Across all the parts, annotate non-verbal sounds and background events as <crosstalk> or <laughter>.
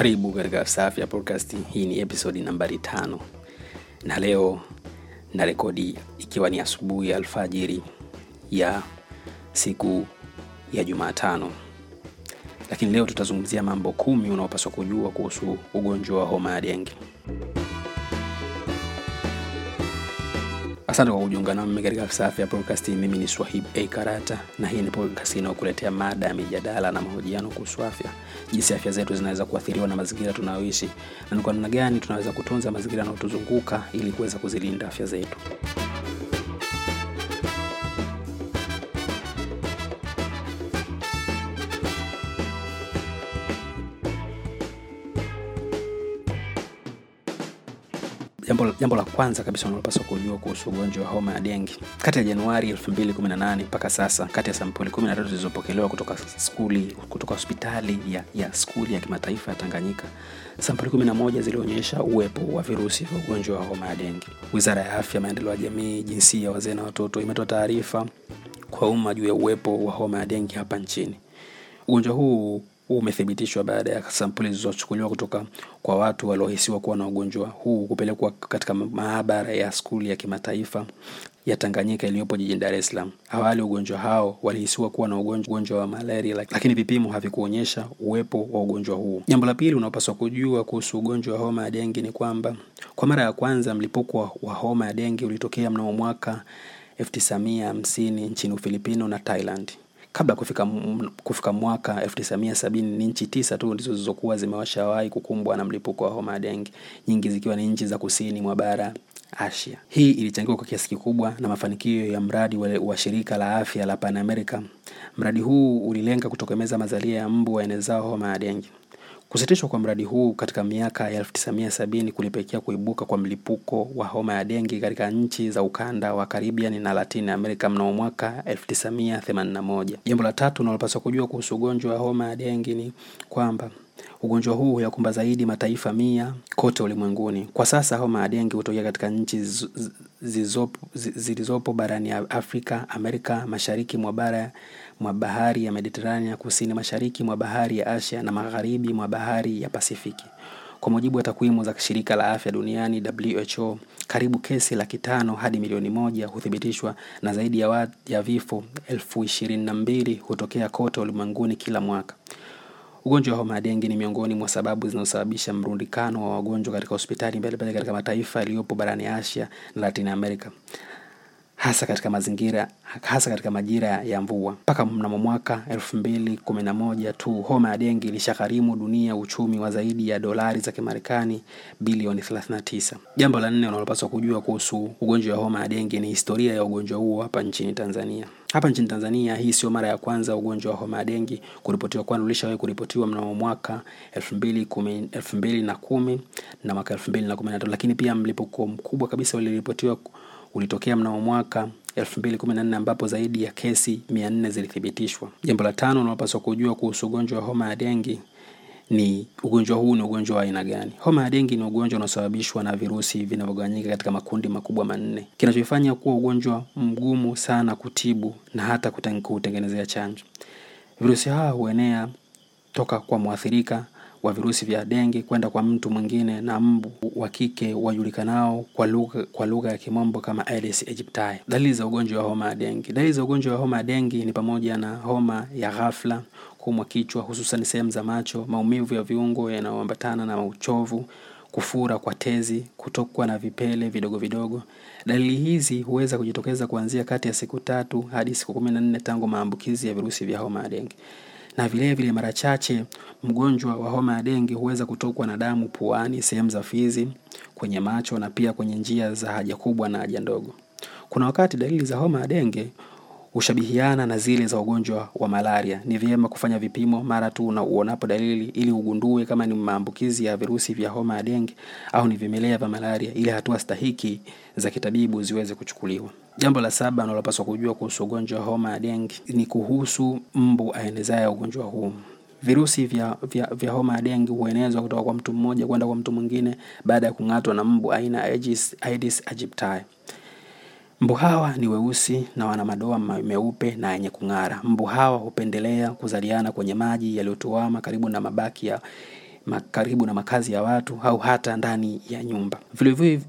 Karibu katika Safi ya Podcast. Hii ni episodi nambari tano, na leo na rekodi ikiwa ni asubuhi ya alfajiri ya siku ya Jumatano, lakini leo tutazungumzia mambo kumi unaopaswa kujua kuhusu ugonjwa wa homa ya dengue. Asante kwa kujiunga nami katika safu ya Podcast. Mimi ni Swahib A Karata, na hii ni podcast inayokuletea mada ya mijadala na mahojiano kuhusu afya, jinsi afya zetu zinaweza kuathiriwa na mazingira tunayoishi na ni kwa namna gani tunaweza kutunza mazingira yanayotuzunguka ili kuweza kuzilinda afya zetu. Jambo, jambo la kwanza kabisa unalopaswa kujua kuhusu ugonjwa wa homa ya dengue, kati ya Januari 2018 mpaka sasa, kati ya sampuli 13 zilizopokelewa kutoka skuli kutoka hospitali ya, ya skuli ya kimataifa ya Tanganyika, sampuli 11 zilionyesha uwepo wa virusi vya ugonjwa wa homa ya dengue. Wizara ya Afya, Maendeleo ya Jamii, Jinsia, Wazee na Watoto imetoa taarifa kwa umma juu ya uwepo wa homa ya dengue hapa nchini. Ugonjwa huu umethibitishwa baada ya sampuli zilizochukuliwa kutoka kwa watu waliohisiwa kuwa na ugonjwa huu kupelekwa katika maabara ya skuli ya kimataifa ya Tanganyika iliyopo jijini Dar es Salaam. Awali ugonjwa hao walihisiwa kuwa na ugonjwa wa malaria, lakini vipimo havikuonyesha uwepo wa ugonjwa huu. Jambo la pili unaopaswa kujua kuhusu ugonjwa wa homa ya dengue ni kwamba kwa mara ya kwanza mlipuko wa homa ya dengue ulitokea mnamo mwaka 1950 nchini Ufilipino na Thailand. Kabla kufika, kufika mwaka 1970 ni nchi tisa tu ndizo zilizokuwa zimewashawahi kukumbwa na mlipuko wa homa ya dengue, nyingi zikiwa ni nchi za kusini mwa bara Asia. Hii ilichangiwa kwa kiasi kikubwa na mafanikio ya mradi wa, shirika la afya la Pan America. Mradi huu ulilenga kutokomeza mazalia ya mbu waenezao homa ya dengue. Kusitishwa kwa mradi huu katika miaka ya 1970 kulipelekea kuibuka kwa mlipuko wa homa ya dengue katika nchi za ukanda wa Caribbean na Latin America mnamo mwaka 1981. Jambo la tatu unalopaswa kujua kuhusu ugonjwa wa homa ya dengue ni kwamba ugonjwa huu huyakumba zaidi mataifa mia kote ulimwenguni. Kwa sasa homa ya dengue hutokea katika nchi zilizopo barani Afrika, Amerika Mashariki mwa bara mwa bahari ya Mediterania, kusini mashariki mwa bahari ya Asia na magharibi mwa bahari ya Pasifiki. Kwa mujibu wa takwimu za shirika la afya duniani WHO, karibu kesi laki tano hadi milioni moja huthibitishwa na zaidi ya, wa, ya vifo elfu ishirini na mbili hutokea kote ulimwenguni kila mwaka. Ugonjwa wa homa ya dengue ni miongoni mwa sababu zinazosababisha mrundikano wa wagonjwa katika hospitali mbalimbali katika mataifa yaliyopo barani Asia na Latin America hasa katika mazingira hasa katika majira ya mvua. Mpaka mnamo mwaka elfu mbili kumi na moja tu homa ya dengue ilishagharimu dunia uchumi wa zaidi ya dolari za Kimarekani bilioni 39. Jambo la nne unalopaswa kujua kuhusu ugonjwa wa homa ya dengue ni historia ya ugonjwa huo hapa nchini Tanzania. Hapa nchini Tanzania, hii sio mara ya kwanza ugonjwa wa homa ya dengue kuripotiwa, kwani ulishawahi kuripotiwa mnamo mwaka elfu mbili kumi elfu mbili na kumi na mwaka elfu mbili na kumi na tatu lakini pia mlipuko mkubwa kabisa uliripotiwa ulitokea mnamo mwaka 2014 ambapo zaidi ya kesi 400 zilithibitishwa. Jambo la tano unalopaswa kujua kuhusu ugonjwa wa homa ya dengi ni ugonjwa huu ni ugonjwa wa aina gani? Homa ya dengi ni ugonjwa unaosababishwa na virusi vinavyogawanyika katika makundi makubwa manne, kinachoifanya kuwa ugonjwa mgumu sana kutibu na hata kutengenezea chanjo. Virusi hawa huenea toka kwa mwathirika wa virusi vya denge kwenda kwa mtu mwingine na mbu wa kike wajulikanao kwa lugha ya Kimombo kama Aedes aegypti. Dalili za ugonjwa wa homa ya dengue. Dalili za ugonjwa wa homa ya dengue ni pamoja na homa ya ghafla, kuumwa kichwa hususan sehemu za macho, maumivu ya viungo yanayoambatana na uchovu, kufura kwa tezi, kutokwa na vipele vidogo vidogo. Dalili hizi huweza kujitokeza kuanzia kati ya siku tatu hadi siku kumi na nne tangu maambukizi ya virusi vya homa ya dengue na vilevile mara chache mgonjwa wa homa ya dengue huweza kutokwa na damu puani, sehemu za fizi, kwenye macho na pia kwenye njia za haja kubwa na haja ndogo. Kuna wakati dalili za homa ya dengue hushabihiana na zile za ugonjwa wa malaria. Ni vyema kufanya vipimo mara tu na uonapo dalili ili ugundue kama ni maambukizi ya virusi vya homa ya dengue au ni vimelea vya malaria ili hatua stahiki za kitabibu ziweze kuchukuliwa. Jambo la saba unalopaswa kujua kuhusu ugonjwa wa homa ya dengue ni kuhusu mbu aenezaye ugonjwa huu. Virusi vya, vya, vya homa ya dengue huenezwa kutoka kwa mtu mmoja kwenda kwa mtu mwingine baada ya kung'atwa na mbu aina Aedes, Aedes aegypti. Mbu hawa ni weusi na wana madoa meupe na yenye kung'ara. Mbu hawa hupendelea kuzaliana kwenye maji yaliyotuama karibu na mabaki ya karibu na makazi ya watu au hata ndani ya nyumba.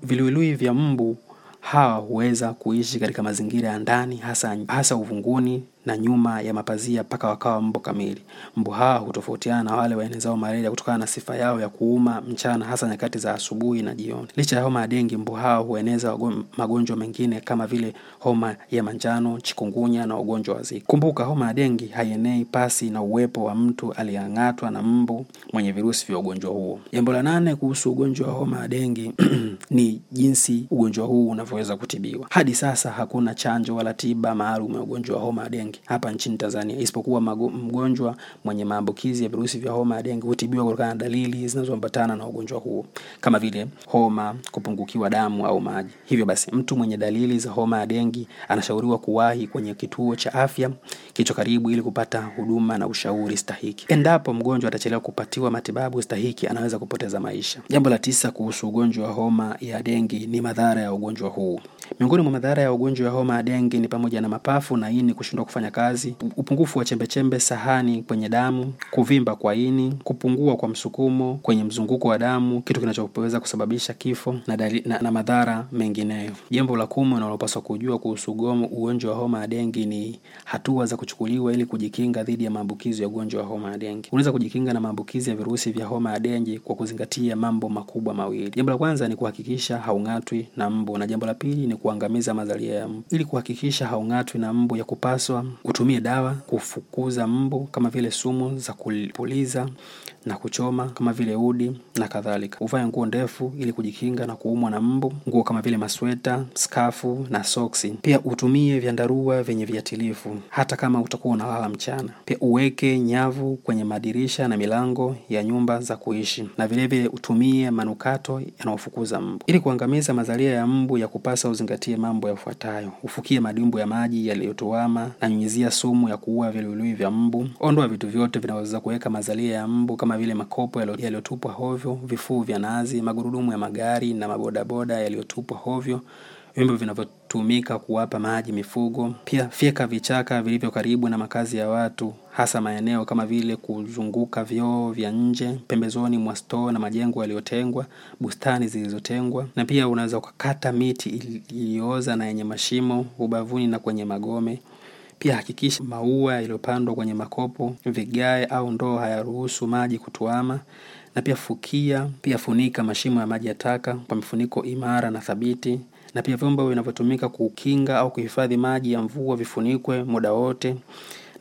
Viluilui vya mbu hawa huweza kuishi katika mazingira ya ndani hasa, hasa uvunguni na nyuma ya mapazia mpaka wakawa mbu kamili. Mbu hawa hutofautiana na wale waenezao malaria kutokana na sifa yao ya kuuma mchana hasa nyakati za asubuhi na jioni. Licha ya homa ya dengi, mbu hawa hueneza magonjwa mengine kama vile homa ya manjano, chikungunya na ugonjwa wa Zika. Kumbuka, homa ya dengi haienei pasi na uwepo wa mtu aliyeang'atwa na mbu mwenye virusi vya ugonjwa huo. Jambo la nane kuhusu ugonjwa wa homa ya dengi <clears throat> ni jinsi ugonjwa huu unavyoweza kutibiwa. Hadi sasa hakuna chanjo wala tiba maalum ya ugonjwa wa homa ya dengi hapa nchini Tanzania, isipokuwa mgonjwa mwenye maambukizi ya virusi vya homa ya dengue hutibiwa kutokana na dalili zinazoambatana na ugonjwa huo kama vile homa, kupungukiwa damu au maji. Hivyo basi, mtu mwenye dalili za homa ya dengue anashauriwa kuwahi kwenye kituo cha afya kilicho karibu ili kupata huduma na ushauri stahiki. Endapo mgonjwa atachelewa kupatiwa matibabu stahiki, anaweza kupoteza maisha. Jambo la tisa kuhusu ugonjwa wa homa ya dengue ni madhara ya ugonjwa huu. Miongoni mwa madhara ya ugonjwa wa homa ya dengue ni pamoja na mapafu na ini kushindwa kufanya kazi, upungufu wa chembechembe sahani kwenye damu, kuvimba kwa ini, kupungua kwa msukumo kwenye mzunguko wa damu, kitu kinachoweza kusababisha kifo na, dali, na, na madhara mengineyo. Jambo la kumi unalopaswa kujua kuhusu gomo ugonjwa wa homa ya dengi ni hatua za kuchukuliwa ili kujikinga dhidi ya maambukizi ya ugonjwa wa homa ya dengi. Unaweza kujikinga na maambukizi ya virusi vya homa ya dengi kwa kuzingatia mambo makubwa mawili. Jambo la kwanza ni kuhakikisha haung'atwi na mbu, na jambo la pili ni kuangamiza mazalia ya mbu. Ili kuhakikisha haung'atwi na mbu, ya kupaswa utumie dawa kufukuza mbu kama vile sumu za kupuliza na kuchoma kama vile udi na kadhalika. Uvae nguo ndefu ili kujikinga na kuumwa na mbu, nguo kama vile masweta, skafu na soksi. Pia utumie vyandarua vyenye viatilifu hata kama utakuwa unalala mchana. Pia uweke nyavu kwenye madirisha na milango ya nyumba za kuishi, na vilevile utumie manukato yanayofukuza mbu. Ili kuangamiza mazalia ya mbu, ya kupasa uzingatie mambo yafuatayo: ufukie madimbu ya maji yaliyotuama na nyunyizia sumu ya kuua viluilui vya mbu. Ondoa vitu vyote vinavyoweza kuweka mazalia ya mbu kama vile makopo yaliyotupwa hovyo, vifuu vya nazi, magurudumu ya magari na mabodaboda yaliyotupwa hovyo, vyombo vinavyotumika kuwapa maji mifugo. Pia fyeka vichaka vilivyo karibu na makazi ya watu, hasa maeneo kama vile kuzunguka vyoo vya nje, pembezoni mwa stoo na majengo yaliyotengwa, bustani zilizotengwa. Na pia unaweza ukakata miti iliyooza na yenye mashimo ubavuni na kwenye magome. Pia hakikisha maua yaliyopandwa kwenye makopo, vigae au ndoo hayaruhusu maji kutuama. Na pia fukia, pia funika mashimo ya maji ya taka kwa mifuniko imara na thabiti. Na pia vyombo vinavyotumika kukinga au kuhifadhi maji ya mvua vifunikwe muda wote.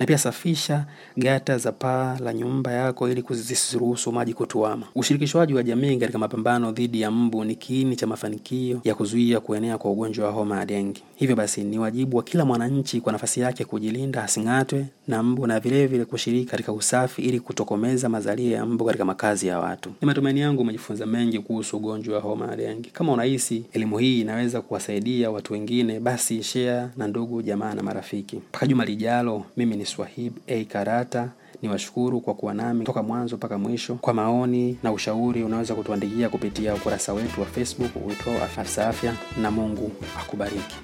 Na pia safisha gata za paa la nyumba yako ili zisiruhusu maji kutuama. Ushirikishwaji wa jamii katika mapambano dhidi ya mbu ni kiini cha mafanikio ya kuzuia kuenea kwa ugonjwa wa homa ya dengi. Hivyo basi, ni wajibu wa kila mwananchi kwa nafasi yake kujilinda asing'atwe na mbu na vilevile kushiriki katika usafi ili kutokomeza mazalia ya mbu katika makazi ya watu. Ni matumaini yangu umejifunza mengi kuhusu ugonjwa wa homa ya dengi. Kama unahisi elimu hii inaweza kuwasaidia watu wengine, basi share na ndugu, jamaa na marafiki. Mpaka juma lijalo, mimi ni Swahib A Karata. Ni washukuru kwa kuwa nami toka mwanzo mpaka mwisho. Kwa maoni na ushauri, unaweza kutuandikia kupitia ukurasa wetu wa Facebook uitwao Afsa Afya, na Mungu akubariki.